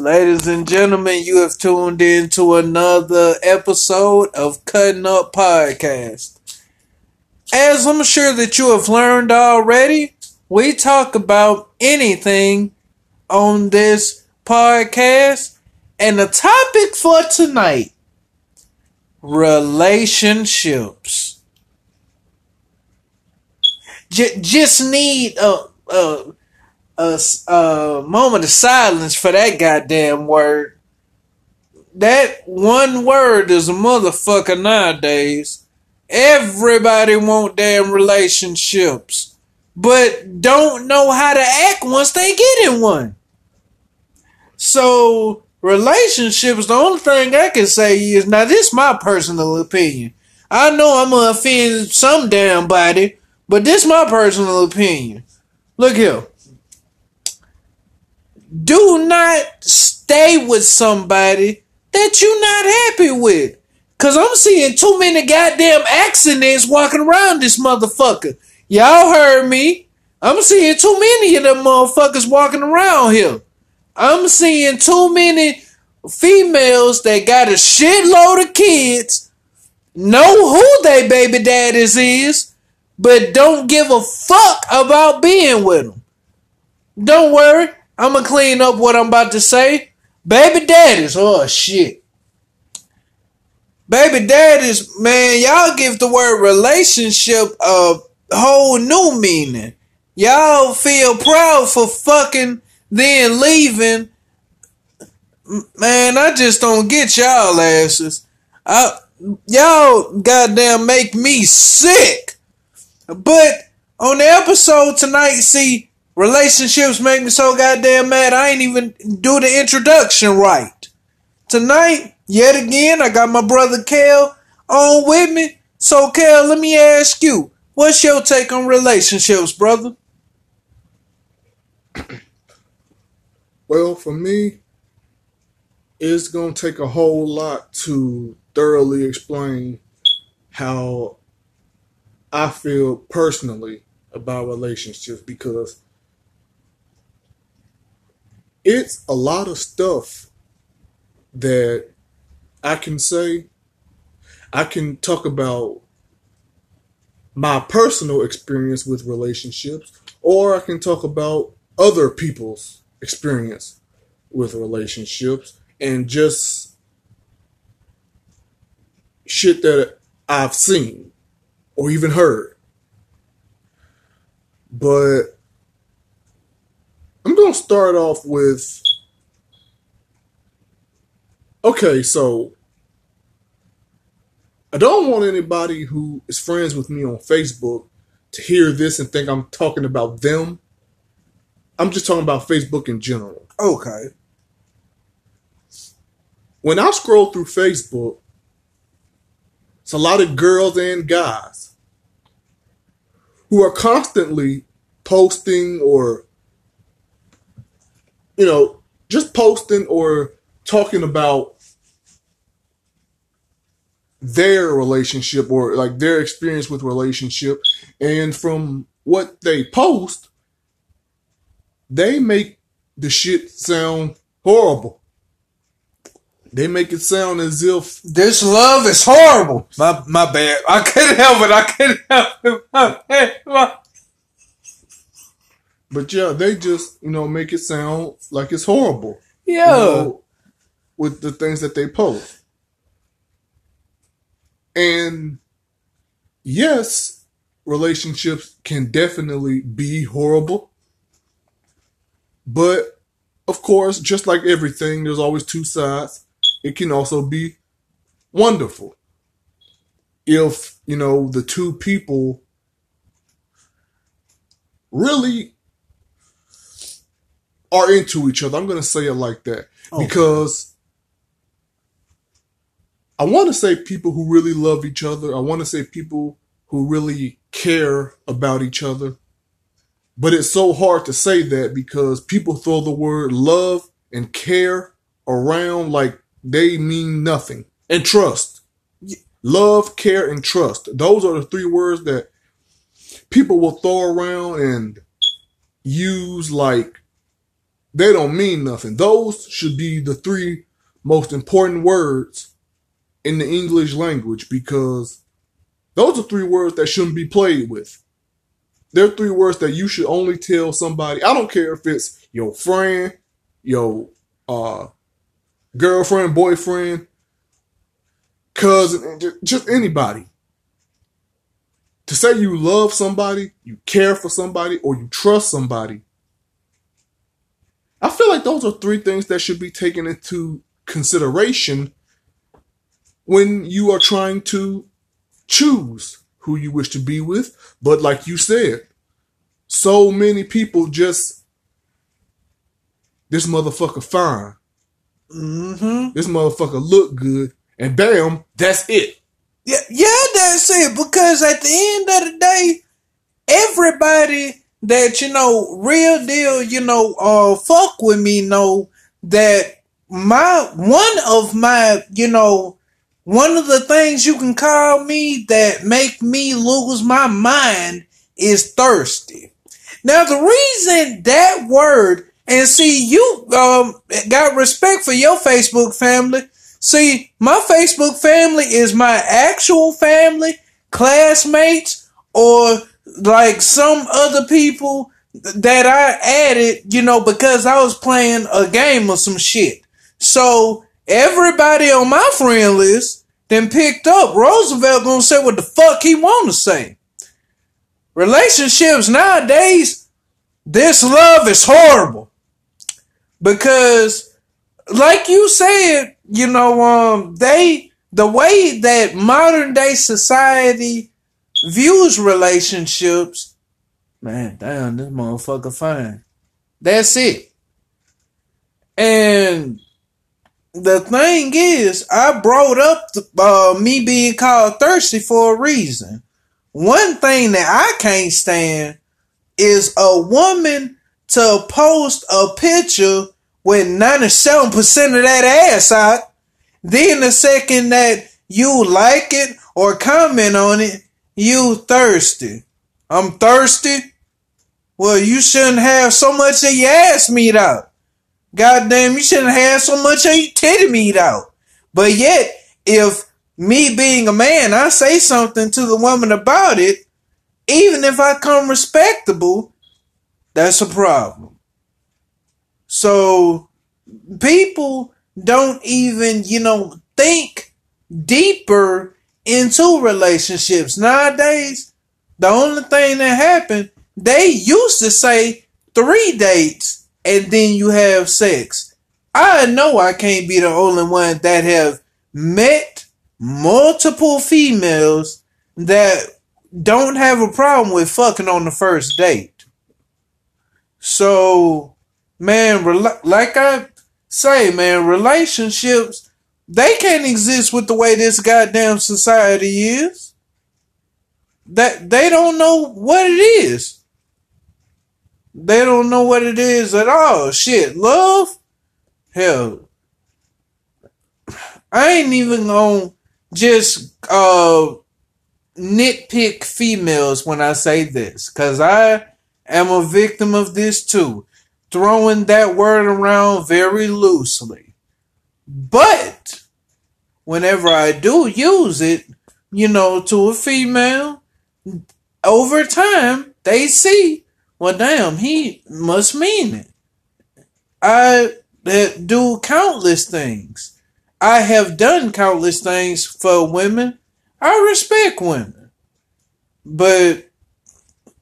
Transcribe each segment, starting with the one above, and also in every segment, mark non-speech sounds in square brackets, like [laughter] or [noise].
Ladies and gentlemen, you have tuned in to another episode of Cutting Up Podcast. As I'm sure that you have learned already, we talk about anything on this podcast. And the topic for tonight relationships. J- just need a, a a, a moment of silence for that goddamn word. That one word is a motherfucker nowadays. Everybody want damn relationships, but don't know how to act once they get in one. So relationships, the only thing I can say is now this is my personal opinion. I know I'm gonna offend some damn body, but this is my personal opinion. Look here do not stay with somebody that you're not happy with. Cause I'm seeing too many goddamn accidents walking around this motherfucker. Y'all heard me. I'm seeing too many of them motherfuckers walking around here. I'm seeing too many females that got a shitload of kids, know who they baby daddies is, but don't give a fuck about being with them. Don't worry. I'm gonna clean up what I'm about to say. Baby daddies, oh shit. Baby daddies, man, y'all give the word relationship a whole new meaning. Y'all feel proud for fucking then leaving. Man, I just don't get y'all asses. I, y'all goddamn make me sick. But on the episode tonight, see, Relationships make me so goddamn mad. I ain't even do the introduction right. Tonight, yet again, I got my brother Kel on with me. So, Kel, let me ask you, what's your take on relationships, brother? [clears throat] Well, for me, it's to take a whole lot to thoroughly explain how I feel personally about relationships because it's a lot of stuff that I can say. I can talk about my personal experience with relationships, or I can talk about other people's experience with relationships and just shit that I've seen or even heard. But I'm going to start off with okay, so I don't want anybody who is friends with me on Facebook to hear this and think I'm talking about them. I'm just talking about Facebook in general. Okay. When I scroll through Facebook, it's a lot of girls and guys who are constantly posting or you know, just posting or talking about their relationship or like their experience with relationship. And from what they post they make the shit sound horrible. They make it sound as if this love is horrible. My my bad. I couldn't help it. I couldn't help it. My bad, my but yeah, they just, you know, make it sound like it's horrible. Yeah. You know, with the things that they post. And yes, relationships can definitely be horrible. But of course, just like everything, there's always two sides. It can also be wonderful. If, you know, the two people really are into each other. I'm going to say it like that okay. because I want to say people who really love each other. I want to say people who really care about each other. But it's so hard to say that because people throw the word love and care around like they mean nothing. And trust. Love, care, and trust. Those are the three words that people will throw around and use like they don't mean nothing. Those should be the three most important words in the English language because those are three words that shouldn't be played with. They're three words that you should only tell somebody. I don't care if it's your friend, your uh, girlfriend, boyfriend, cousin, just anybody. To say you love somebody, you care for somebody, or you trust somebody, I feel like those are three things that should be taken into consideration when you are trying to choose who you wish to be with. But like you said, so many people just this motherfucker fine. Mm-hmm. This motherfucker look good, and bam, that's it. Yeah, yeah, that's it. Because at the end of the day, everybody that you know, real deal, you know, uh, fuck with me, know that my one of my, you know, one of the things you can call me that make me lose my mind is thirsty. Now, the reason that word, and see, you um, got respect for your Facebook family. See, my Facebook family is my actual family, classmates, or like some other people that I added, you know, because I was playing a game or some shit. So everybody on my friend list then picked up. Roosevelt gonna say what the fuck he wanna say. Relationships nowadays, this love is horrible. Because like you said, you know, um, they the way that modern day society views relationships, man, damn, this motherfucker fine. That's it. And the thing is, I brought up the, uh, me being called thirsty for a reason. One thing that I can't stand is a woman to post a picture with 97% of that ass out. Then the second that you like it or comment on it, you thirsty. I'm thirsty. Well, you shouldn't have so much of your ass meat out. Goddamn, you shouldn't have so much of your titty meat out. But yet, if me being a man, I say something to the woman about it, even if I come respectable, that's a problem. So people don't even, you know, think deeper into relationships. Nowadays, the only thing that happened, they used to say three dates and then you have sex. I know I can't be the only one that have met multiple females that don't have a problem with fucking on the first date. So, man, like I say, man, relationships, they can't exist with the way this goddamn society is. That they don't know what it is. They don't know what it is at all. Shit, love? Hell. I ain't even gonna just uh nitpick females when I say this, cause I am a victim of this too. Throwing that word around very loosely. But whenever I do use it, you know, to a female, over time they see, well, damn, he must mean it. I do countless things. I have done countless things for women. I respect women. But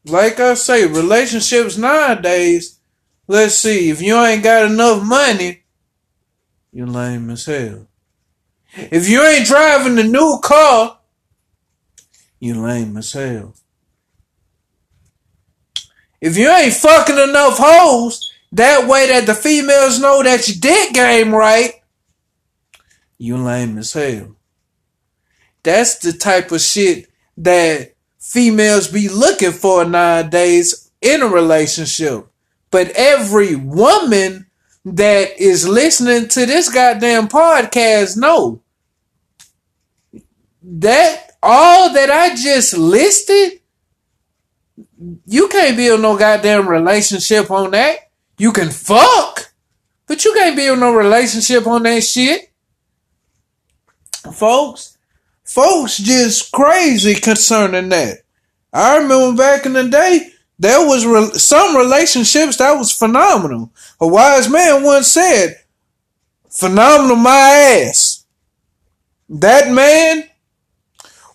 like I say, relationships nowadays, let's see, if you ain't got enough money, you're lame as hell. If you ain't driving the new car, you lame as hell. If you ain't fucking enough hoes, that way that the females know that your dick game right, you lame as hell. That's the type of shit that females be looking for nowadays in a relationship. But every woman that is listening to this goddamn podcast know that all that I just listed, you can't build no goddamn relationship on that. You can fuck, but you can't build no relationship on that shit. Folks, folks just crazy concerning that. I remember back in the day, there was re- some relationships that was phenomenal. A wise man once said, phenomenal my ass. That man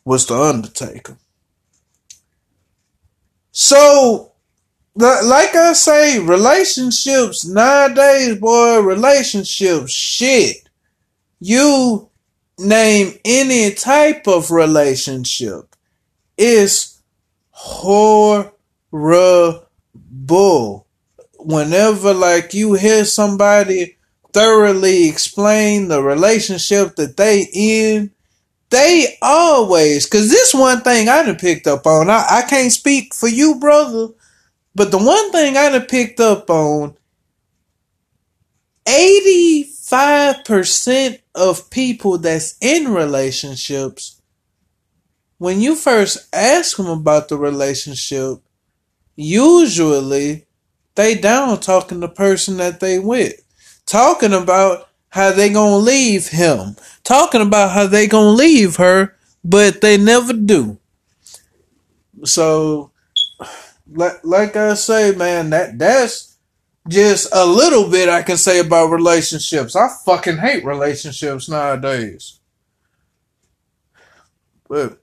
was the Undertaker. So, like I say, relationships nowadays, boy, relationships, shit. You name any type of relationship. It's horrible. Whenever, like, you hear somebody thoroughly explain the relationship that they in, they always, cause this one thing I done picked up on, I, I can't speak for you, brother, but the one thing I done picked up on, 85% of people that's in relationships, when you first ask them about the relationship, usually they down talking the person that they with. Talking about how they gonna leave him. Talking about how they gonna leave her, but they never do. So, like, like I say, man, that that's just a little bit I can say about relationships. I fucking hate relationships nowadays. But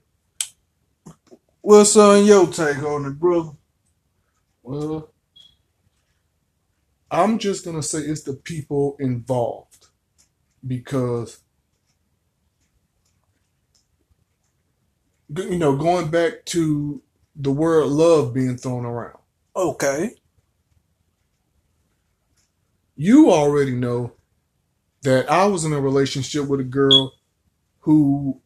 what's on your take on it, brother? Well, I'm just gonna say it's the people involved because you know going back to the word love being thrown around. Okay. You already know that I was in a relationship with a girl who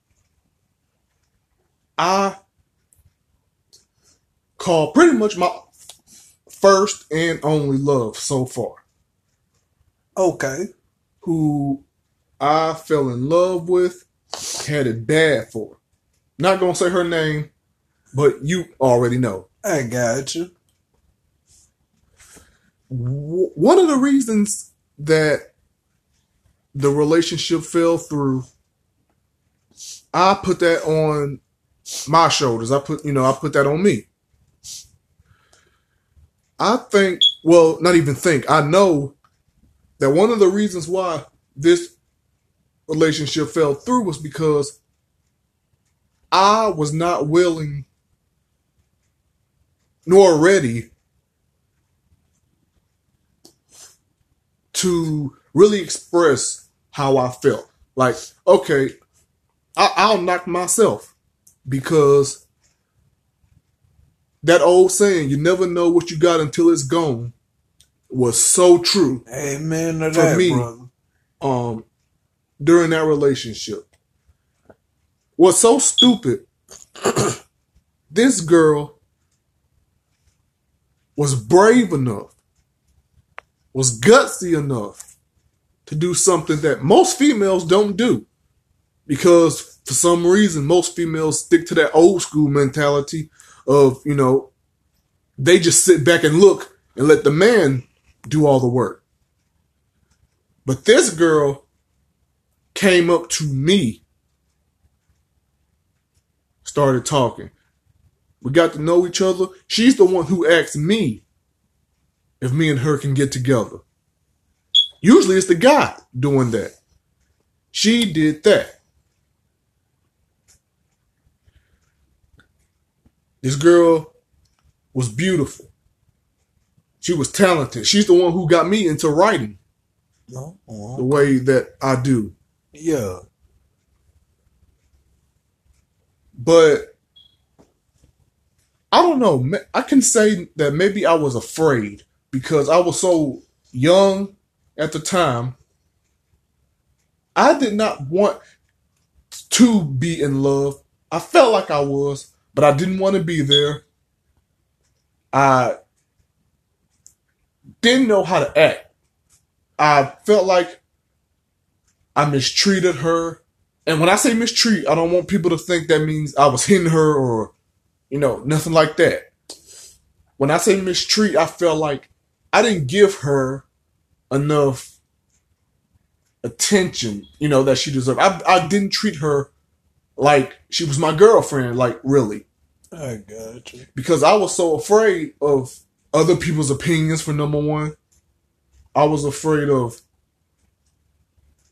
I call pretty much my first and only love so far. Okay. Who I fell in love with, had it bad for. Not gonna say her name, but you already know. I got you. One of the reasons that the relationship fell through, I put that on my shoulders. I put, you know, I put that on me. I think, well, not even think, I know that one of the reasons why this relationship fell through was because I was not willing nor ready to really express how I felt. Like, okay, I, will knock myself because that old saying, you never know what you got until it's gone, was so true. Amen to for that, me, brother. Um, during that relationship. Was so stupid. [clears throat] this girl was brave enough, was gutsy enough to do something that most females don't do. Because for some reason, most females stick to that old school mentality of, you know, they just sit back and look and let the man do all the work. But this girl came up to me, started talking. We got to know each other. She's the one who asked me if me and her can get together. Usually it's the guy doing that. She did that. This girl was beautiful. She was talented. She's the one who got me into writing. Oh, the way that I do. Yeah. But I don't know. I can say that maybe I was afraid because I was so young at the time. I did not want to be in love. I felt like I was, but I didn't want to be there. I didn't know how to act. I felt like I mistreated her. And when I say mistreat, I don't want people to think that means I was hitting her or, you know, nothing like that. When I say mistreat, I felt like I didn't give her enough attention, you know, that she deserved. I, I didn't treat her like she was my girlfriend, like really. I got you. Because I was so afraid of other people's opinions for number one. I was afraid of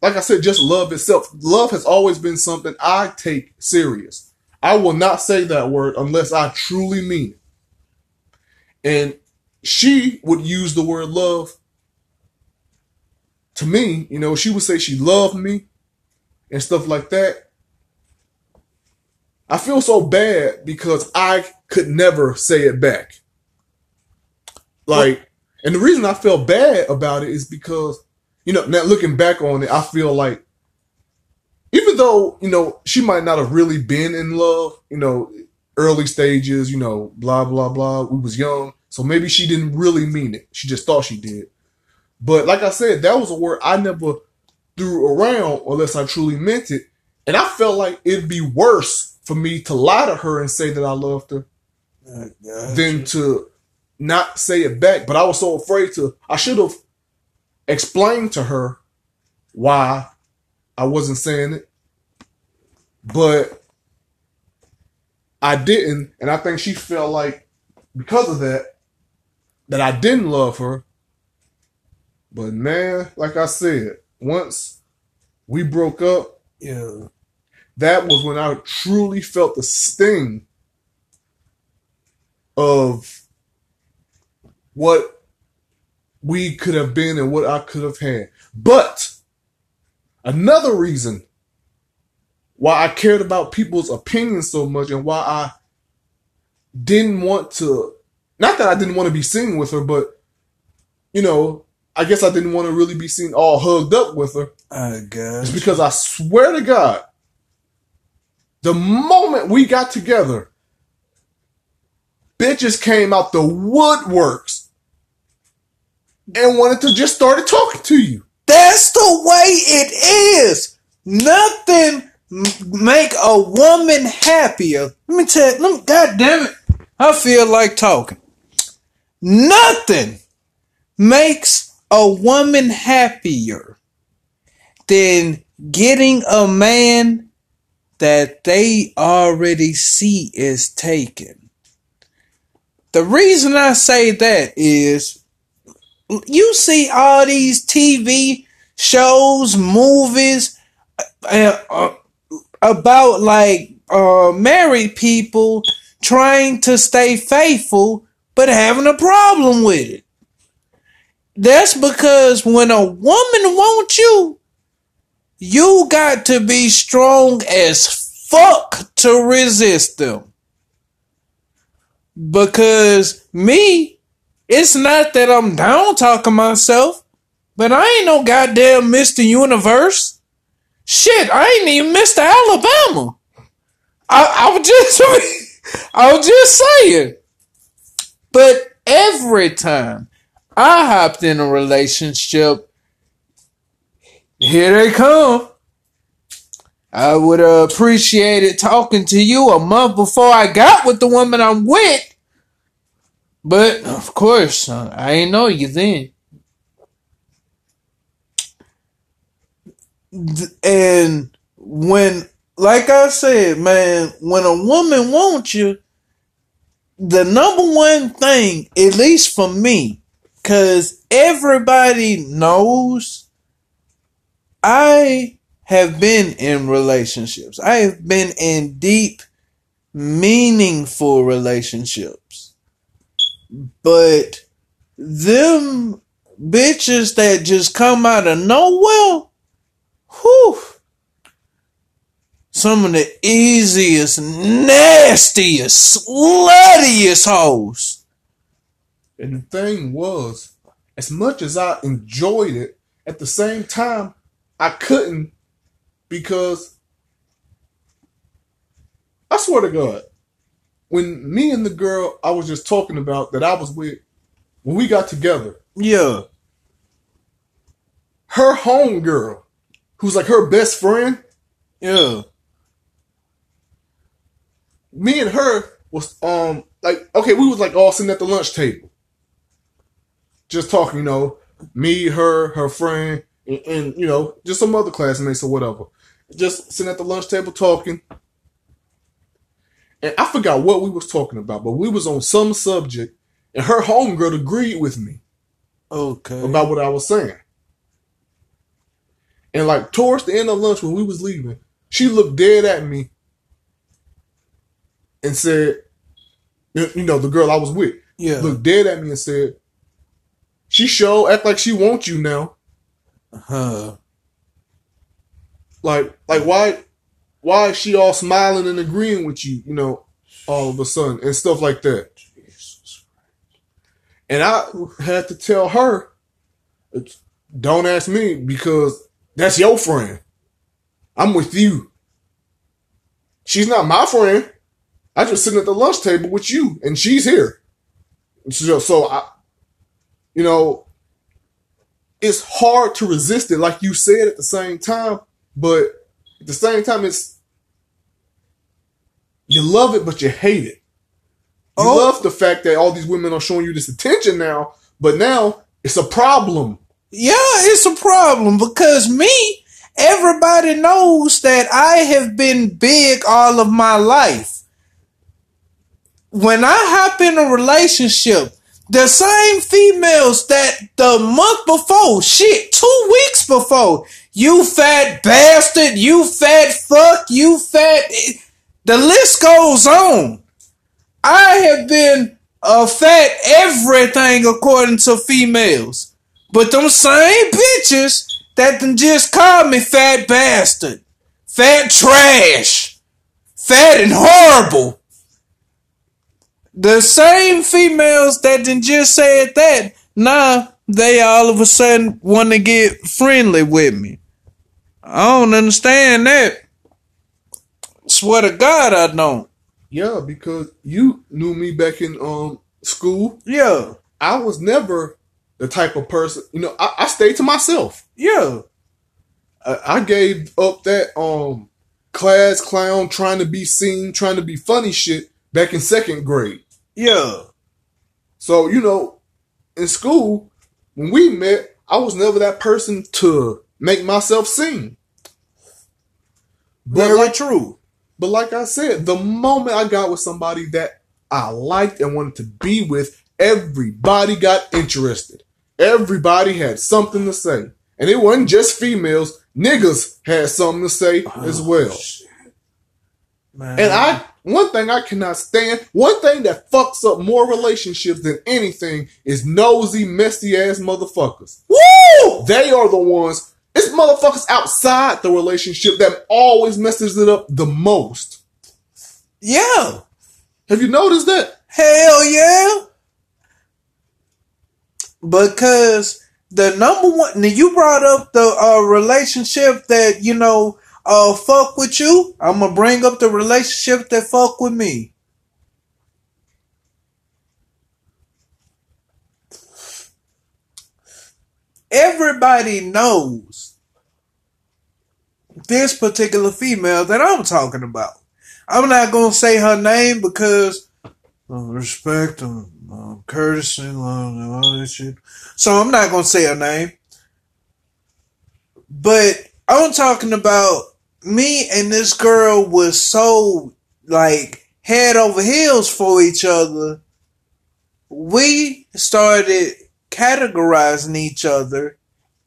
like I said, just love itself. Love has always been something I take serious. I will not say that word unless I truly mean it. And she would use the word love to me, you know, she would say she loved me and stuff like that. I feel so bad because I could never say it back. Like, and the reason I feel bad about it is because, you know, now looking back on it, I feel like even though, you know, she might not have really been in love, you know, early stages, you know, blah, blah, blah. We was young. So maybe she didn't really mean it. She just thought she did. But like I said, that was a word I never threw around unless I truly meant it. And I felt like it'd be worse for me to lie to her and say that I loved her than to not say it back. But I was so afraid to, I should have explained to her why I wasn't saying it. But I didn't. And I think she felt like because of that, that I didn't love her. But man, like I said, once we broke up, Yeah. that was when I truly felt the sting of what we could have been and what I could have had. But another reason why I cared about people's opinions so much and why I didn't want to, not that I didn't want to be seen with her, but you know, I guess I didn't want to really be seen all hugged up with her. I guess. It's because I swear to God, the moment we got together, bitches came out the woodworks and wanted to just started talking to you. That's the way it is. Nothing make a woman happier. Let me tell you, let me, God damn it. I feel like talking. Nothing makes a woman happier than getting a man that they already see is taken. The reason I say that is you see all these TV shows, movies uh, uh, about like uh, married people trying to stay faithful but having a problem with it. That's because when a woman wants you, you got to be strong as fuck to resist them. Because me, it's not that I'm down talking myself, but I ain't no goddamn Mr. Universe. Shit, I ain't even Mr. Alabama. I, I was just, [laughs] I was just saying. But every time I hopped in a relationship, here they come. I would have appreciated talking to you a month before I got with the woman I'm with. But of course, I ain't know you then. And when, like I said, man, when a woman wants you, the number one thing, at least for me, cause everybody knows I have been in relationships. I have been in deep, meaningful relationships. But them bitches that just come out of nowhere, whew, some of the easiest, nastiest, sluttiest hoes. And the thing was, as much as I enjoyed it, at the same time, I couldn't because I swear to God, when me and the girl I was just talking about that I was with, when we got together, Yeah. her home girl, who's like her best friend, Yeah. me and her was um like okay, we was like all sitting at the lunch table. just talking, you know, me, her, her friend, and, and you know, just some other classmates or whatever. Just sitting at the lunch table talking. And I forgot what we was talking about, but we was on some subject, and her homegirl agreed with me Okay. about what I was saying. And like towards the end of lunch when we was leaving, she looked dead at me and said, you know, the girl I was with yeah. looked dead at me and said, She show act like she wants you now. Huh. Like like why why is she all smiling and agreeing with you, you know, all of a sudden and stuff like that. And I had to tell her, don't ask me because that's your friend. I'm with you. She's not my friend. I just sitting at the lunch table with you and she's here. So, so I, you know, it's hard to resist it, like you said at the same time, but at the same time, it's, you love it, but you hate it. You Oh. love the fact that all these women are showing you this attention now, but now it's a problem. Yeah, it's a problem because me, everybody knows that I have been big all of my life. When I hop in a relationship, the same females that the month before, shit, two weeks before, you fat bastard, you fat fuck, you fat. The list goes on. I have been a fat everything according to females. But them same bitches that done just called me fat bastard, fat trash, fat and horrible. The same females that done just said that, now they all of a sudden want to get friendly with me. I don't understand that. Swear to God, I don't. Yeah, because you knew me back in um school. Yeah, I was never the type of person, you know, I, I stayed to myself. yeah, I, I gave up that um class clown trying to be seen, trying to be funny shit back in second grade. yeah. So, you know, in school, when we met, I was never that person to make myself seen. But Very like, true. But like I said, the moment I got with somebody that I liked and wanted to be with, everybody got interested. Everybody had something to say. And it wasn't just females, niggas had something to say oh, as well. And I, one thing I cannot stand, one thing that fucks up more relationships than anything is nosy, messy ass motherfuckers. Woo! They are the ones, it's motherfuckers outside the relationship that always messes it up the most. Yeah. Have you noticed that? Hell yeah. Because the number one, you brought up the uh, relationship that, you know, uh, fuck with you. I'm going to bring up the relationship that fuck with me. Everybody knows this particular female that I'm talking about. I'm not going to say her name because uh, respect and uh, courtesy and all that shit. So I'm not gonna say her name, but I'm talking about me and this girl was so like head over heels for each other. We started categorizing each other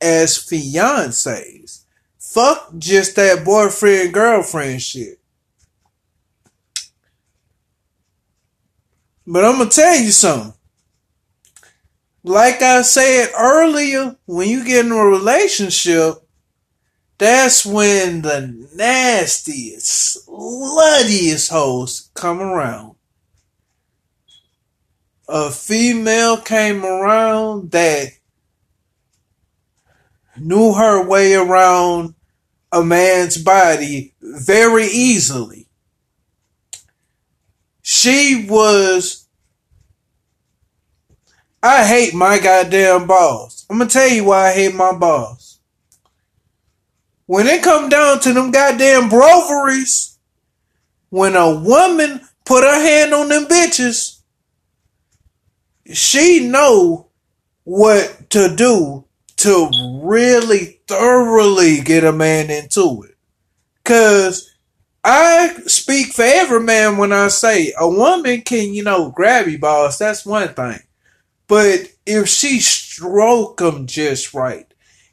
as fiancés. Fuck just that boyfriend girlfriend shit. But I'm gonna tell you something. Like I said earlier, when you get in a relationship, that's when the nastiest, sluttiest hoes come around. A female came around that knew her way around a man's body very easily. She was I hate my goddamn boss. I'm gonna tell you why I hate my boss. When it come down to them goddamn broveries, when a woman put her hand on them bitches, she know what to do to really thoroughly get a man into it. Cause I speak for every man when I say a woman can, you know, grab you balls. That's one thing. But if she stroke them just right,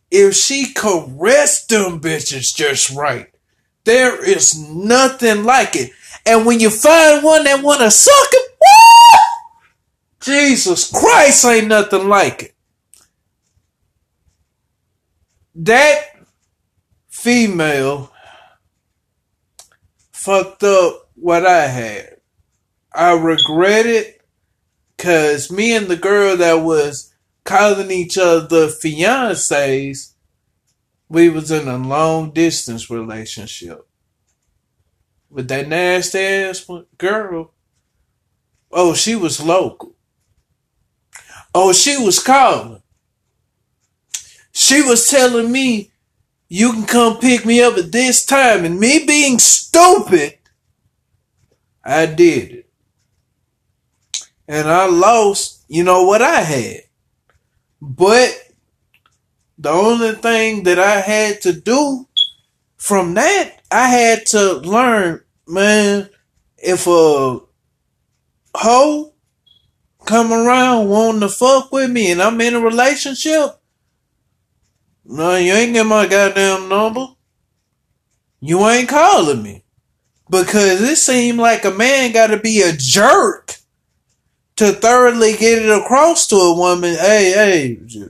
if she caress them bitches just right, there is nothing like it. And when you find one that wanna suck it, Jesus Christ, ain't nothing like it. That female fucked up what I had. I regret it because me and the girl that was calling each other fiancés, we was in a long distance relationship. With that nasty ass girl, oh, she was local. Oh, she was calling. She was telling me you can come pick me up at this time. And me being stupid, I did it. And I lost, you know, what I had. But the only thing that I had to do from that, I had to learn, man, if a hoe come around wanting to fuck with me and I'm in a relationship, no, you ain't get my goddamn number. You ain't calling me. Because it seemed like a man gotta be a jerk to thoroughly get it across to a woman. Hey, hey,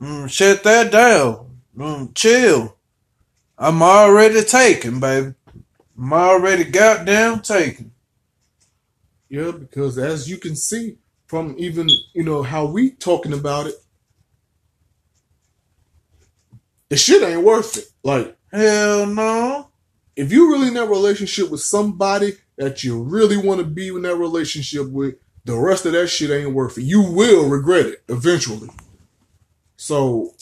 mm, shut that down. Mm, chill. I'm already taken, baby. I'm already goddamn taken. Yeah, because as you can see from even, you know, how we talking about it, the shit ain't worth it. Like, hell no. If you really in that relationship with somebody that you really want to be in that relationship with, the rest of that shit ain't worth it. You will regret it eventually. So,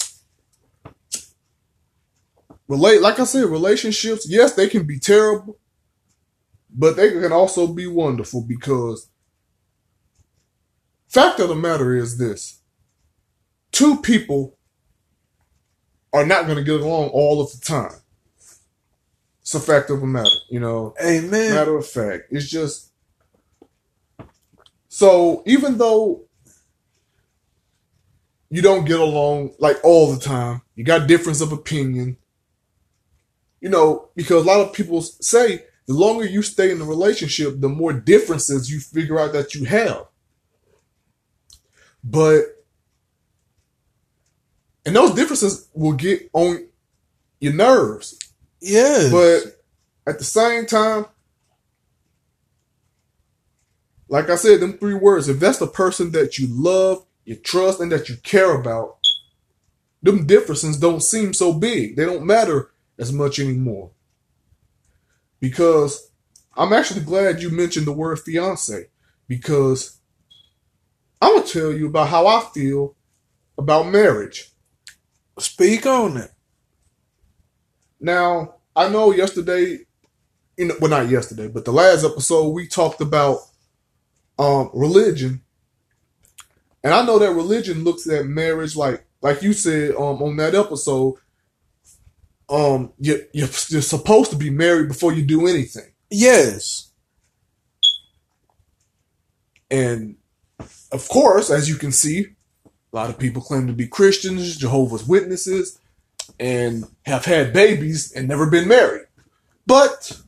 relate, like I said, relationships, yes, they can be terrible, but they can also be wonderful because fact of the matter is this two people are not going to get along all of the time. It's a fact of a matter, you know. Amen. Matter of fact, it's just so even though you don't get along like all the time, you got difference of opinion. You know, because a lot of people say the longer you stay in the relationship, the more differences you figure out that you have. But and those differences will get on your nerves. Yeah. But at the same time, like I said, them three words, if that's the person that you love, you trust, and that you care about, them differences don't seem so big. They don't matter as much anymore. Because I'm actually glad you mentioned the word fiance because I'm going to tell you about how I feel about marriage. Speak on it. Now, I know yesterday, you know, well, not yesterday, but the last episode we talked about um, religion, and I know that religion looks at marriage like, like you said um, on that episode. Um, you, you're, you're supposed to be married before you do anything. Yes. And of course, as you can see, a lot of people claim to be Christians, Jehovah's Witnesses, and have had babies and never been married. But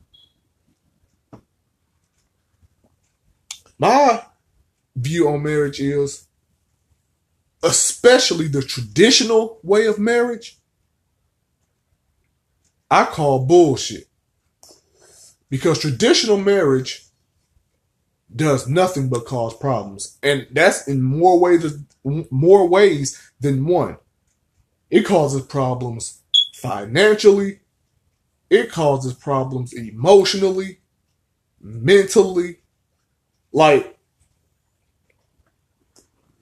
my view on marriage is, especially the traditional way of marriage, I call bullshit. Because traditional marriage does nothing but cause problems. And that's in more ways more ways than one. It causes problems financially, it causes problems emotionally, mentally. Like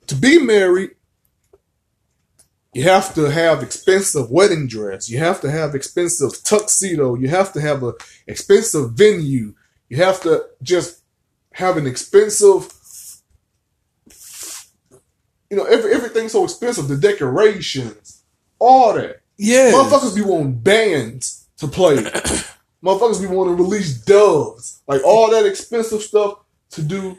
to be married, you have to have expensive wedding dress. You have to have expensive tuxedo. You have to have an expensive venue. You have to just have an expensive you know, every, everything's so expensive. The decorations, all that. Yeah. Motherfuckers be wanting bands to play. [coughs] Motherfuckers be wanting to release doves. Like all that expensive stuff to do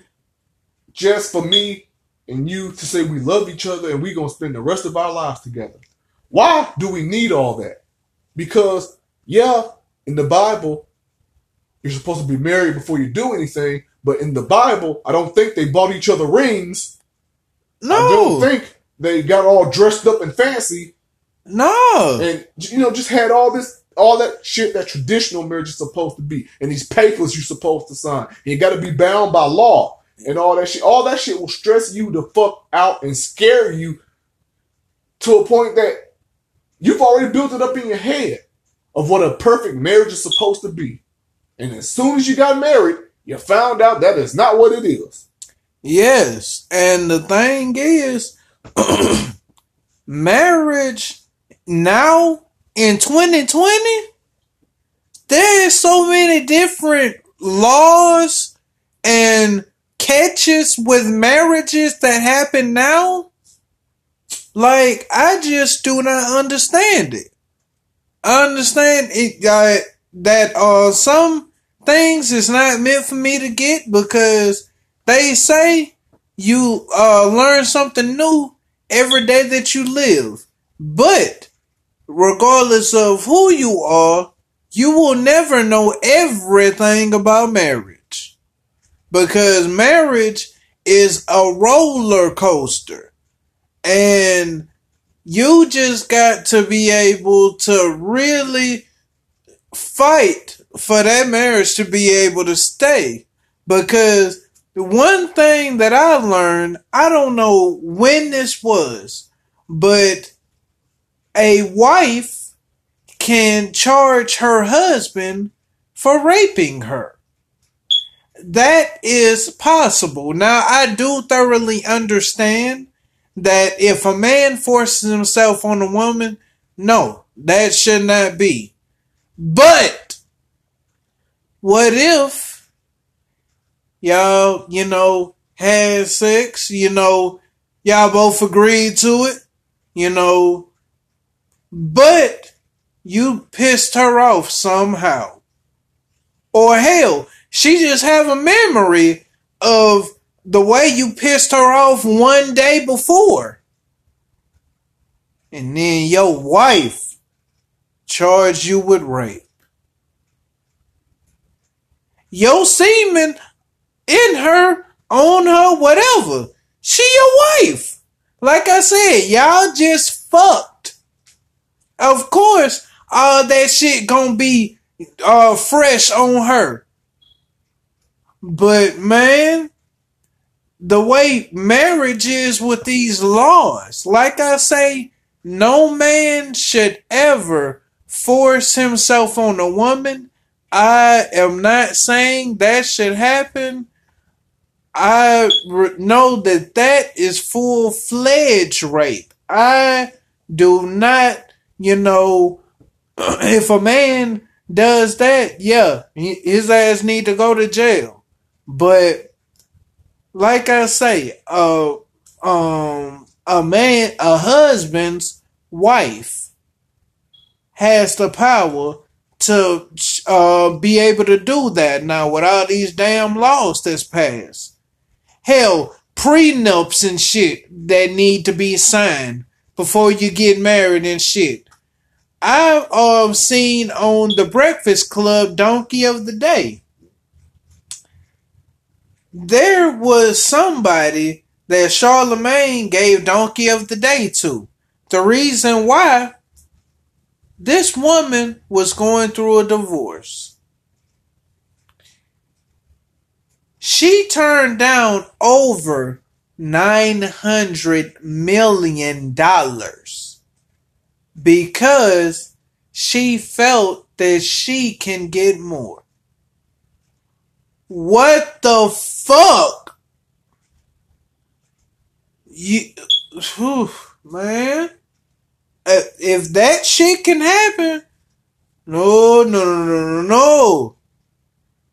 just for me and you to say we love each other and we're gonna spend the rest of our lives together. Why do we need all that? Because, yeah, in the Bible, you're supposed to be married before you do anything, but in the Bible, I don't think they bought each other rings. no. I don't think they got all dressed up and fancy no. and you know just had all this all that shit that traditional marriage is supposed to be and these papers you're supposed to sign And you got to be bound by law and all that shit. All that shit will stress you the fuck out and scare you to a point that you've already built it up in your head of what a perfect marriage is supposed to be. And as soon as you got married you found out that is not what it is. Yes, and the thing is, [clears throat] marriage now in 2020, there is so many different laws and catches with marriages that happen now. Like, I just do not understand it. I understand it uh, that uh some things is not meant for me to get because they say you uh learn something new every day that you live. But regardless of who you are, you will never know everything about marriage. Because marriage is a roller coaster. And you just got to be able to really fight for that marriage to be able to stay. Because the one thing that I learned, I don't know when this was, but a wife can charge her husband for raping her. That is possible. Now, I do thoroughly understand that if a man forces himself on a woman, no, that should not be. But what if y'all, you know, had sex, you know, y'all both agreed to it, you know, but you pissed her off somehow. Or hell, she just have a memory of the way you pissed her off one day before. And then your wife charged you with rape. Your semen in her, on her, whatever. She your wife. Like I said, y'all just fucked. Of course, all that shit gonna be uh fresh on her. But man, the way marriage is with these laws, like I say, no man should ever force himself on a woman. I am not saying that should happen. I know that that is full fledged rape. I do not, you know, [clears throat] if a man does that, yeah, his ass need to go to jail. But like I say, uh, um, a man, a husband's wife has the power to uh, be able to do that now with all these damn laws that's passed. Hell, prenups and shit that need to be signed before you get married and shit. I've um, seen on the Breakfast Club Donkey of the Day there was somebody that Charlemagne gave Donkey of the Day to. The reason why this woman was going through a divorce. She turned down over $900 million because she felt that she can get more. What the fuck? You, whew, man. Uh, if that shit can happen, no, no, no, no, no, no.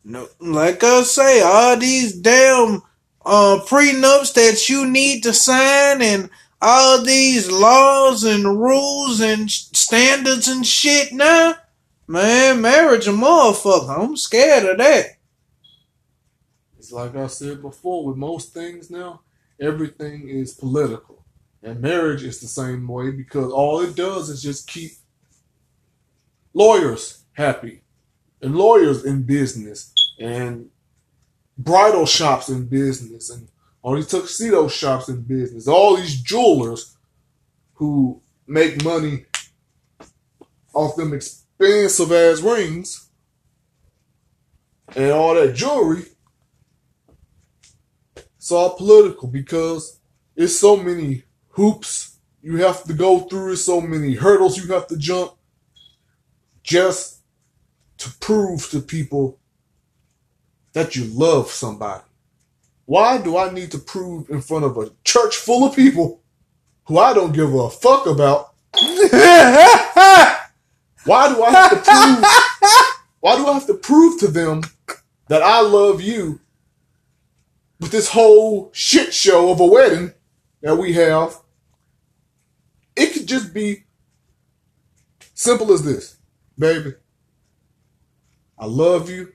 No, like I say, all these damn uh, prenups that you need to sign and all these laws and rules and standards and shit now. Man, marriage a motherfucker. I'm scared of that. Like I said before, with most things now, everything is political. And marriage is the same way because all it does is just keep lawyers happy and lawyers in business and bridal shops in business and all these tuxedo shops in business, all these jewelers who make money off them expensive ass rings and all that jewelry. All political because it's so many hoops you have to go through, so many hurdles you have to jump just to prove to people that you love somebody. Why do I need to prove in front of a church full of people who I don't give a fuck about? [laughs] why do I have to prove? Why do I have to prove to them that I love you with this whole shit show of a wedding that we have? It could just be simple as this, baby. I love you.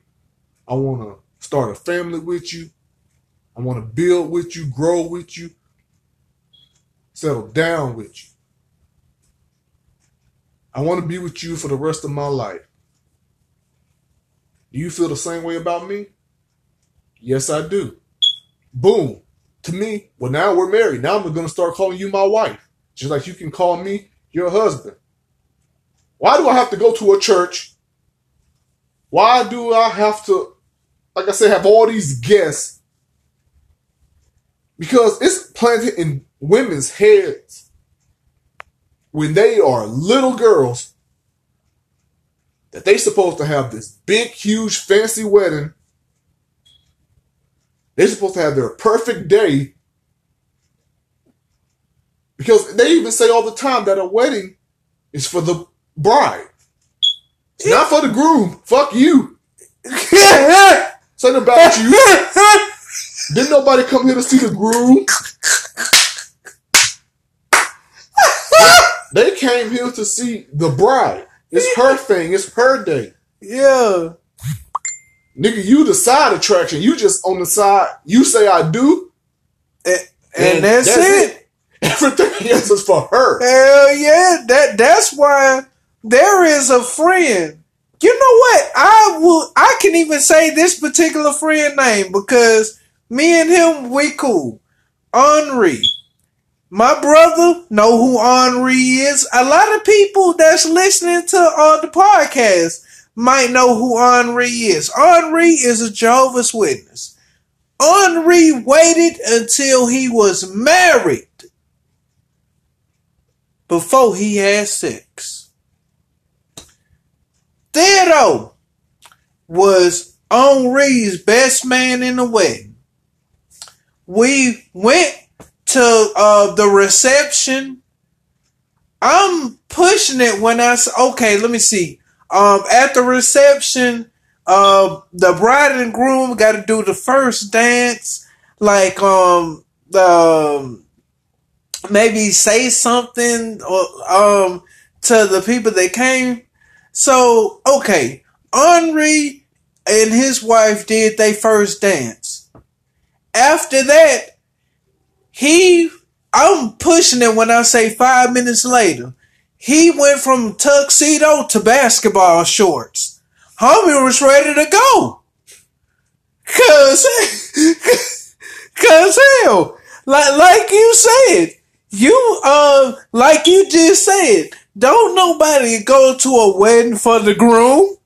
I want to start a family with you. I want to build with you, grow with you, settle down with you. I want to be with you for the rest of my life. Do you feel the same way about me? Yes, I do. Boom. To me, well, now we're married. Now I'm going to start calling you my wife. Just like you can call me your husband. Why do I have to go to a church? Why do I have to, like I said, have all these guests because it's planted in women's heads when they are little girls that they supposed to have this big, huge, fancy wedding. They're supposed to have their perfect day. Because they even say all the time that a wedding is for the bride. It's not for the groom. Fuck you. [laughs] Something about you. Didn't nobody come here to see the groom? they came here to see the bride. It's her thing. It's her day. Yeah. Nigga, you the side attraction. You just on the side. You say I do. And, and, that's, that's it. it. [laughs] Everything else is for her. Hell yeah. That that's why there is a friend. You know what? I will I can even say this particular friend name because me and him, we cool. Henri. My brother know who Henri is. A lot of people that's listening to uh, the podcast might know who Henri is. Henri is a Jehovah's Witness. Henri waited until he was married before he had sex. Theodore was Henri's best man in the wedding we went to uh, the reception. I'm pushing it when I say, okay, let me see. Um, at the reception, uh, the bride and groom got to do the first dance, like, um, the, um, maybe say something or, um, to the people that came. So, okay, Henri and his wife did their first dance after that, he, I'm pushing it when I say five minutes later, he went from tuxedo to basketball shorts. Homie was ready to go. Cause, [laughs] cause hell, like, like you said, you, uh, like you just said, don't nobody go to a wedding for the groom.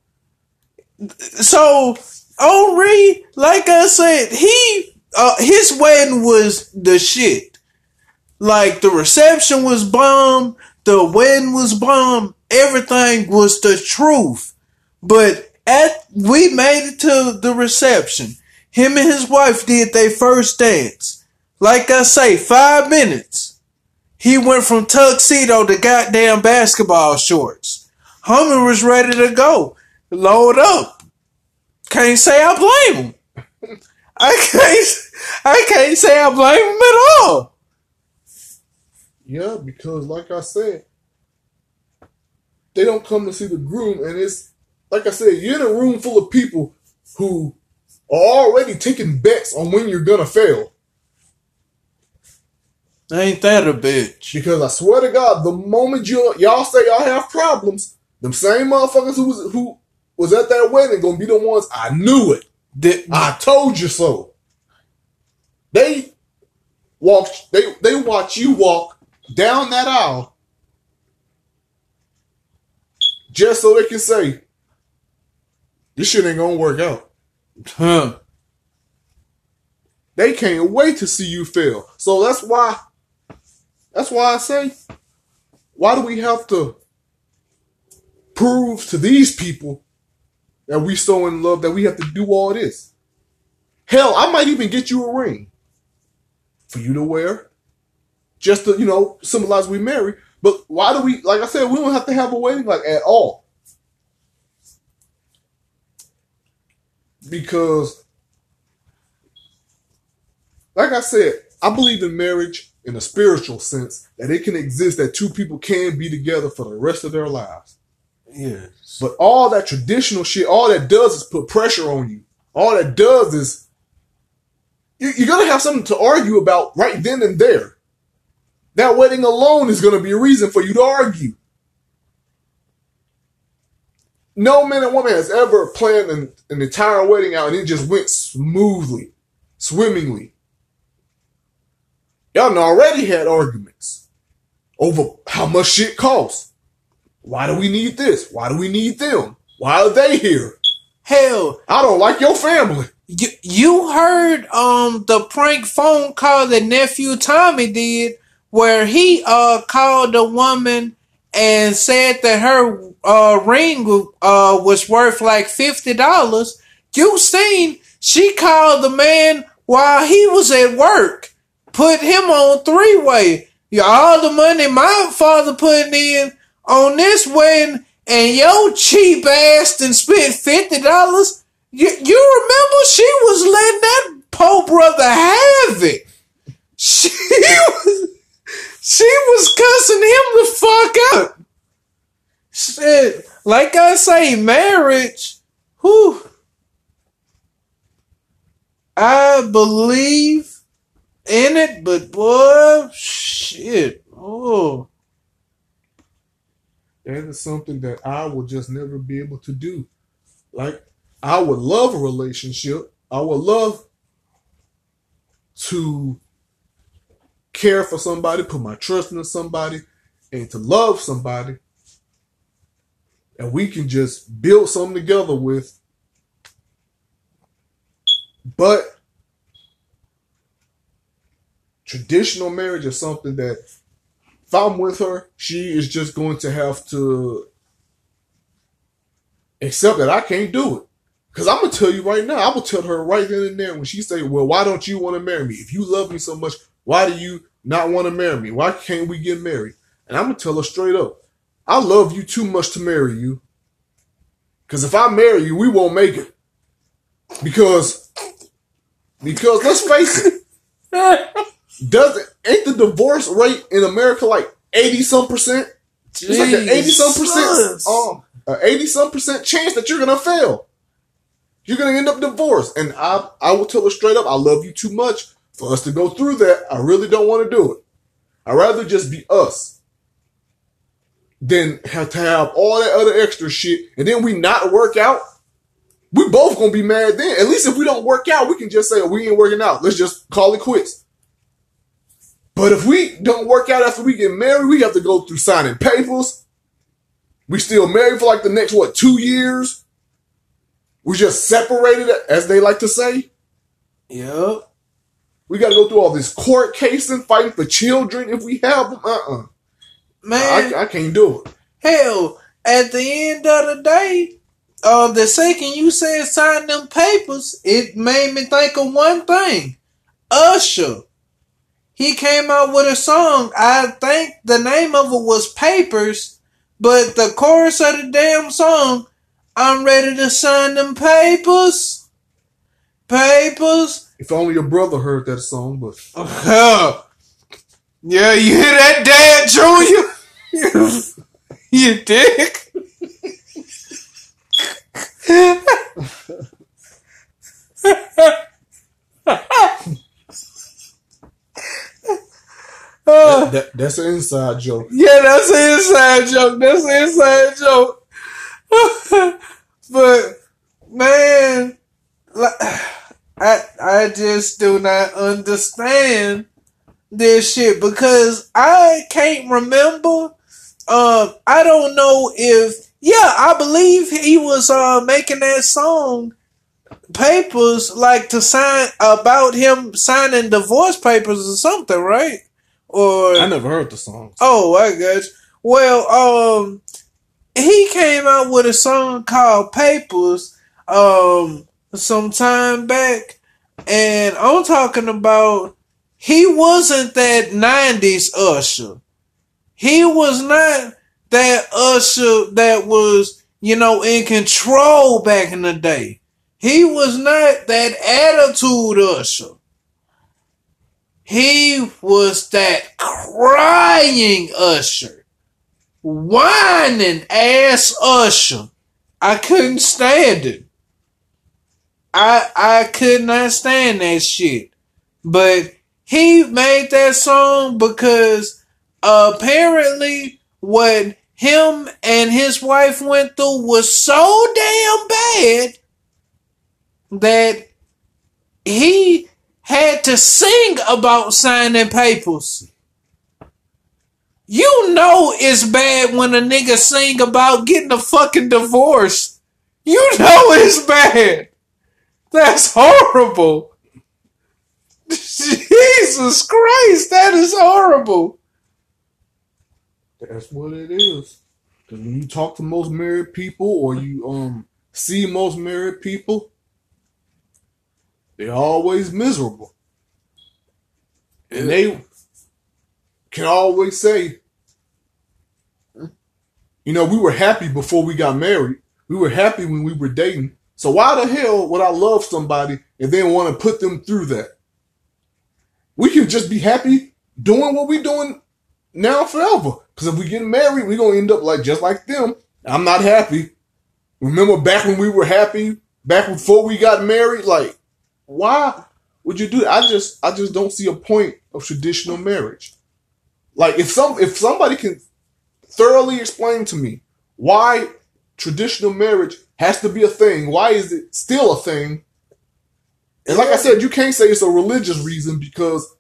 So, Henri, like I said, he uh, his wedding was the shit. Like the reception was bomb, the wedding was bomb, everything was the truth. But at we made it to the reception. Him and his wife did their first dance. Like I say, five minutes. He went from tuxedo to goddamn basketball shorts. Hummer was ready to go. Load up. Can't say I blame him. I can't. I can't say I blame him at all. Yeah, because like I said, they don't come to see the groom, and it's like I said, you're in a room full of people who are already taking bets on when you're gonna fail. Ain't that a bitch? Because I swear to God, the moment you y'all say y'all have problems, them same motherfuckers who was who was at that wedding gonna be the ones I knew it. Did, I told you so. They walk they they watch you walk down that aisle just so they can say this shit ain't gonna work out. huh? They can't wait to see you fail. So that's why that's why I say why do we have to prove to these people that we so in love that we have to do all this? Hell, I might even get you a ring for you to wear. Just to, you know, symbolize we marry. But why do we like I said, we don't have to have a wedding like at all. Because like I said, I believe in marriage in a spiritual sense that it can exist that two people can be together for the rest of their lives. Yes. But all that traditional shit, all that does is put pressure on you. All that does is you- you're gonna have something to argue about right then and there. That wedding alone is gonna be a reason for you to argue. No man and woman has ever planned an, an entire wedding out and it just went smoothly, swimmingly. Y'all already had arguments over how much shit costs. Why do we need this? Why do we need them? Why are they here? Hell, I don't like your family. you you heard um the prank phone call that nephew Tommy did, where he uh called a woman and said that her uh ring uh was worth like fifty dollars. You seen she called the man while he was at work, put him on three way. All the money my father putting in on this wedding, and your cheap ass and spent fifty dollars. You, you remember she was letting that poor brother have it. [laughs] She was, she was cussing him the fuck out. Shit, like I say, marriage. Whew. I believe in it, but boy, shit. Oh, That is something that I will just never be able to do. Like, I would love a relationship. I would love to care for somebody, put my trust into somebody, and to love somebody. And we can just build something together with. But traditional marriage is something that if I'm with her, she is just going to have to accept that I can't do it. Because I'm gonna tell you right now, I will tell her right then and there when she say, "Well, why don't you want to marry me? If you love me so much, why do you not want to marry me? Why can't we get married?" And I'm gonna tell her straight up, "I love you too much to marry you. Because if I marry you, we won't make it. Because, because let's face it, [laughs] doesn't ain't the divorce rate in America like eighty some percent? It's like an eighty some percent, um, an eighty some percent chance that you're gonna fail. You're gonna end up divorced, and I, I will tell her straight up, I love you too much for us to go through that. I really don't want to do it. I'd rather just be us than have to have all that other extra shit, and then we not work out. We both gonna be mad then. At least if we don't work out, we can just say oh, we ain't working out. Let's just call it quits. But if we don't work out after we get married, we have to go through signing papers. We still married for like the next what two years. We just separated, as they like to say. Yep. We got to go through all this court casing, fighting for children if we have them. Uh-uh. Man, I, I can't do it. hell, at the end of the day, uh, the second you said sign them papers, it made me think of one thing. Usher. He came out with a song. I think the name of it was Papers, but the chorus of the damn song, I'm ready to sign them papers. Papers. If only your brother heard that song, but [laughs] yeah, you hear that, Dad Junior? [laughs] you dick. Uh, that, that's an inside joke. yeah, that's an inside joke. That's an inside joke. [laughs] but man, like, I just do not understand this shit because I can't remember. Um, I don't know if yeah, I believe he was uh making that song papers like to sign about him signing divorce papers or something, right? Or I never heard the song. Oh, I got you. Well, um, he came out with a song called Papers, um, some time back, and I'm talking about he wasn't that '90s Usher. He was not that Usher that was, you know, in control back in the day. He was not that attitude Usher. He was that crying Usher. Whining ass Usher. I couldn't stand it. I I could not stand that shit. But he made that song because apparently what him and his wife went through was so damn bad that he had to sing about signing papers. You know it's bad when a nigga sing about getting a fucking divorce. You know it's bad. That's horrible. Jesus Christ, that is horrible. That's what it is. Because when you talk to most married people or you um see most married people, they're always miserable. And they can always say, you know, we were happy before we got married. We were happy when we were dating. So why the hell would I love somebody and then want to put them through that? We can just be happy doing what we're doing now forever. Because if we get married, we're gonna end up like just like them. I'm not happy. Remember back when we were happy, back before we got married, like why would you do that? I just I just don't see a point of traditional marriage. Like if some if somebody can thoroughly explain to me why traditional marriage has to be a thing, why is it still a thing? And like I said, you can't say it's a religious reason because,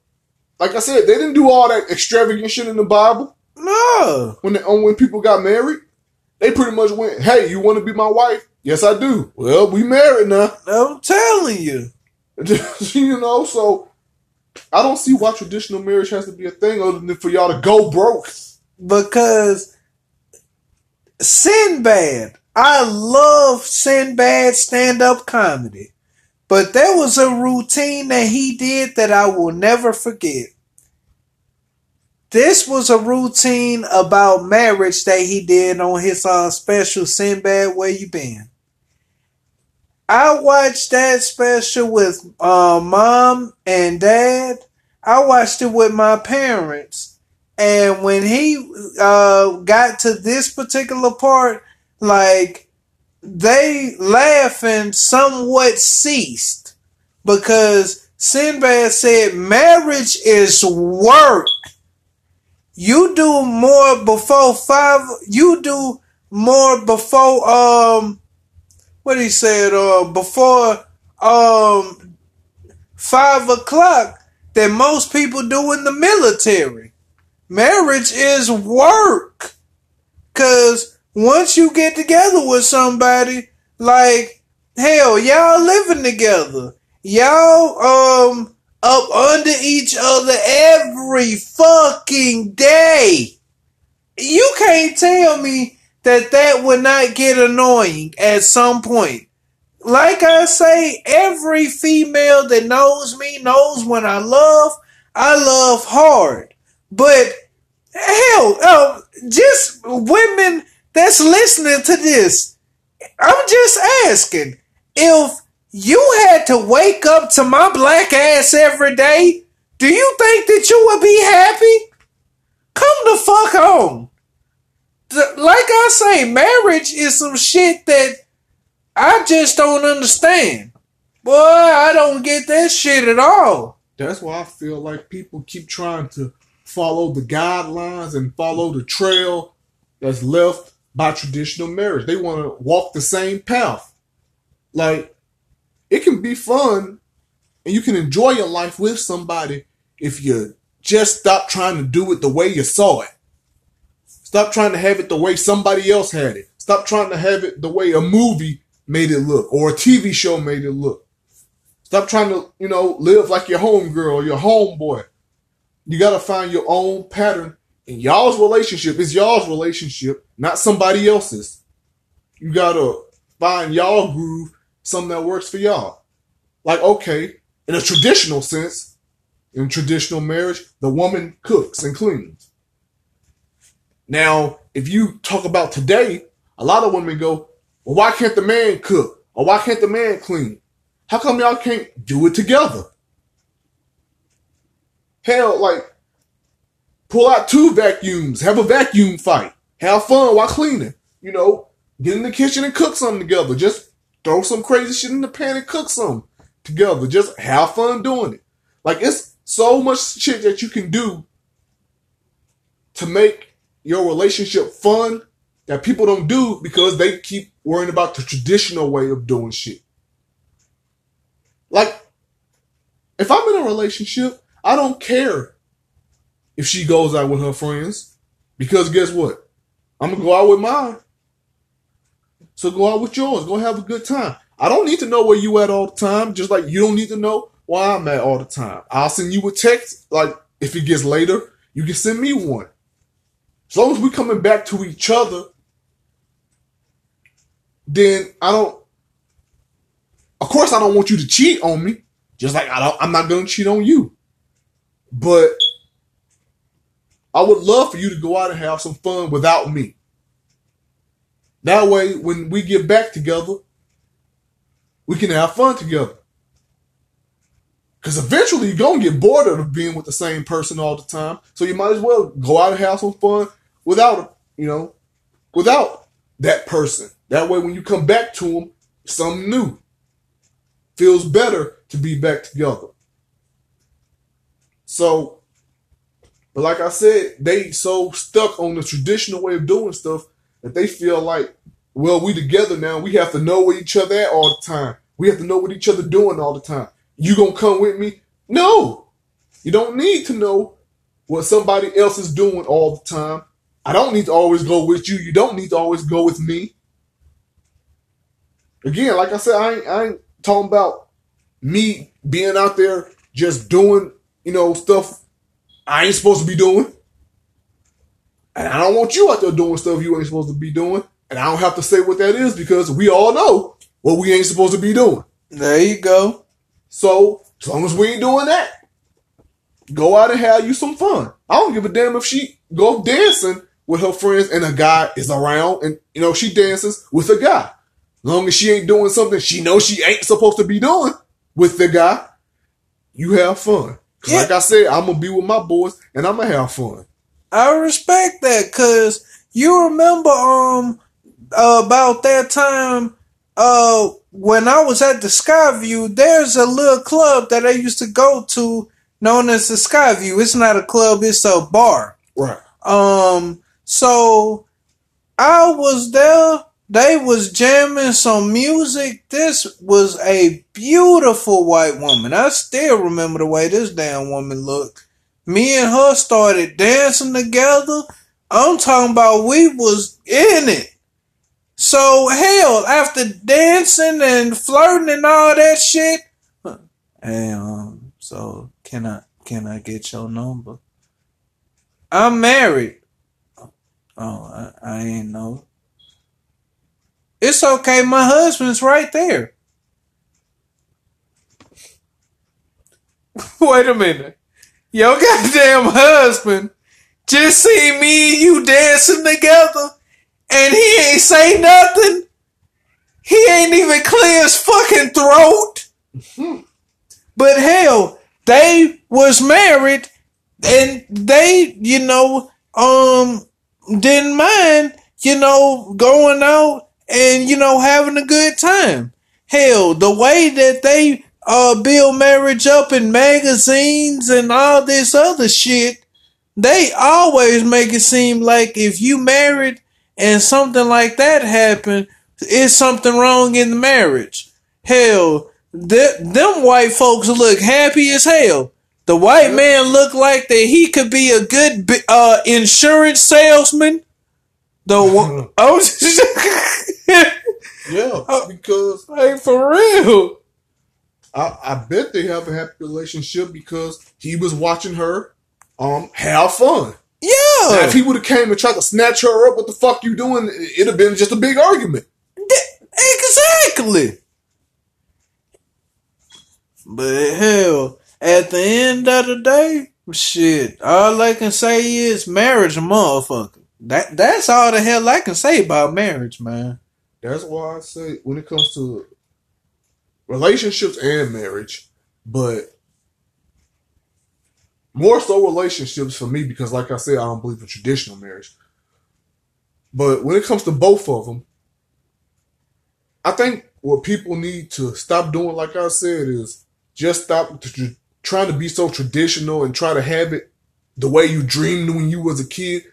like I said, they didn't do all that extravagant shit in the Bible No. when they, when people got married. They pretty much went, "Hey, you want to be my wife? Yes, I do. Well, we married now." I'm telling you. [laughs] you know, so I don't see why traditional marriage has to be a thing other than for y'all to go broke. because Sinbad, I love Sinbad stand up comedy, but there was a routine that he did that I will never forget. This was a routine about marriage that he did on his uh, special Sinbad Where You Been. I watched that special with uh, mom and dad. I watched it with my parents. And when he uh, got to this particular part, like they laughing somewhat ceased because Sinbad said marriage is work. You do more before five. You do more before um. What he said uh before um five o'clock than most people do in the military. Marriage is work. Cause once you get together with somebody, like hell, y'all living together. Y'all um up under each other every fucking day. You can't tell me that that would not get annoying at some point. Like I say, every female that knows me knows when I love, I love hard. But hell, um, just women that's listening to this, I'm just asking if you had to wake up to my black ass every day, do you think that you would be happy? Come the fuck home. Like I say, marriage is some shit that I just don't understand. Boy, I don't get that shit at all. That's why I feel like people keep trying to follow the guidelines and follow the trail that's left by traditional marriage. They want to walk the same path. Like, it can be fun and you can enjoy your life with somebody if you just stop trying to do it the way you saw it. Stop trying to have it the way somebody else had it. Stop trying to have it the way a movie made it look or a TV show made it look. Stop trying to, you know, live like your homegirl or your homeboy. You got to find your own pattern in y'all's relationship. It's y'all's relationship, not somebody else's. You got to find y'all groove, something that works for y'all. Like, okay, in a traditional sense, in traditional marriage, the woman cooks and cleans. Now, if you talk about today, a lot of women go, well, why can't the man cook? Or why can't the man clean? How come y'all can't do it together? Hell, like, pull out two vacuums, have a vacuum fight, have fun while cleaning. You know, get in the kitchen and cook something together. Just throw some crazy shit in the pan and cook some together. Just have fun doing it. Like, it's so much shit that you can do to make your relationship fun that people don't do because they keep worrying about the traditional way of doing shit. Like, if I'm in a relationship, I don't care if she goes out with her friends because guess what? I'm gonna go out with mine. So go out with yours. Go have a good time. I don't need to know where you at all the time, just like you don't need to know where I'm at all the time. I'll send you a text. Like if it gets later, you can send me one. As long as we're coming back to each other, then I don't. Of course, I don't want you to cheat on me. Just like I don't, I'm not gonna cheat on you. But I would love for you to go out and have some fun without me. That way, when we get back together, we can have fun together. Because eventually you're going to get bored of being with the same person all the time. So you might as well go out and have some fun without, you know, without that person. That way, when you come back to them, something new. Feels better to be back together. So, but like I said, they so stuck on the traditional way of doing stuff that they feel like, well, we together now. We have to know where each other at all the time. We have to know what each other doing all the time. You gonna come with me? No, you don't need to know what somebody else is doing all the time. I don't need to always go with you. You don't need to always go with me. Again, like I said, I ain't, I ain't talking about me being out there just doing, you know, stuff I ain't supposed to be doing. And I don't want you out there doing stuff you ain't supposed to be doing. And I don't have to say what that is because we all know what we ain't supposed to be doing. There you go. So, as long as we ain't doing that, go out and have you some fun. I don't give a damn if she go dancing with her friends and a guy is around and, you know, she dances with a guy. As long as she ain't doing something she knows she ain't supposed to be doing with the guy, you have fun. Cause yeah. like I said, I'm gonna be with my boys and I'm gonna have fun. I respect that, cause you remember um about that time uh when I was at the Skyview, there's a little club that I used to go to known as the Skyview. It's not a club, it's a bar. Right. Um so I was there. They was jamming some music. This was a beautiful white woman. I still remember the way this damn woman looked. Me and her started dancing together. I'm talking about we was in it. So hell, after dancing and flirting and all that shit, hey, um, so can I can I get your number? I'm married. Oh, I, I ain't know. It's okay. My husband's right there. [laughs] Wait a minute. Your goddamn husband just see me and you dancing together and he ain't say nothing. He ain't even clear his fucking throat. [laughs] But hell, they was married and they, you know, um, didn't mind, you know, going out and, you know, having a good time. Hell, the way that they, uh, build marriage up in magazines and all this other shit, they always make it seem like if you married and something like that happened, it's something wrong in the marriage. Hell, th- them white folks look happy as hell. The white man looked like that he could be a good uh, insurance salesman. The [laughs] one, oh, [laughs] Yeah, because like for real. I, I bet they have a happy relationship because he was watching her um have fun. Now, Yeah, if he would have came and tried to snatch her up, what the fuck you doing? It'd have been just a big argument. exactly. But hell, at the end of the day, shit, all I can say is marriage, motherfucker. That that's all the hell I can say about marriage, man. That's why I say when it comes to relationships and marriage, but more so relationships for me because, like I said, I don't believe in traditional marriage. But when it comes to both of them, I think what people need to stop doing, like I said, is just stop tr- trying to be so traditional and try to have it the way you dreamed when you was a kid.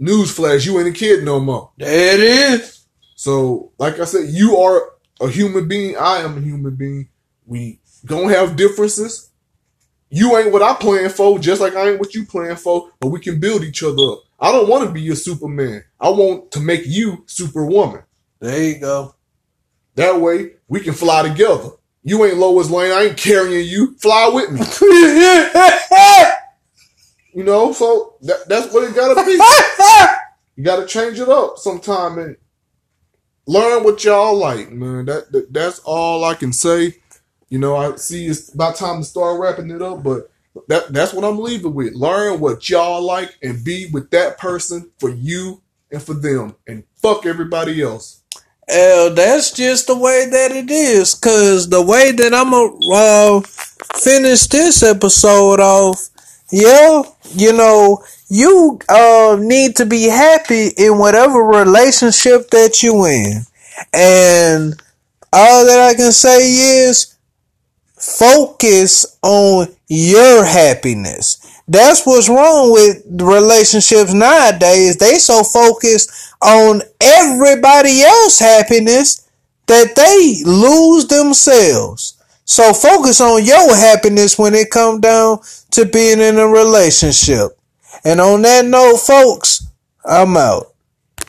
Newsflash, you ain't a kid no more. There it is. So, like I said, you are a human being. I am a human being. We gonna have differences. You ain't what I plan for, just like I ain't what you plan for, but we can build each other up. I don't want to be your Superman. I want to make you Superwoman. There you go. That way, we can fly together. You ain't Lois Lane. I ain't carrying you. Fly with me. [laughs] You know, so that, that's what it gotta be. You gotta change it up sometime and learn what y'all like, man. That, that that's all I can say. You know, I see it's about time to start wrapping it up, but that that's what I'm leaving with. Learn what y'all like and be with that person for you and for them, and fuck everybody else. Well, that's just the way that it is. Cause the way that I'm gonna uh, finish this episode off, yeah, you know, you uh, need to be happy in whatever relationship that you in, and all that I can say is focus on your happiness. That's what's wrong with relationships nowadays. They so focused on everybody else happiness that they lose themselves. So focus on your happiness when it come down to being in a relationship. And on that note, folks, I'm out.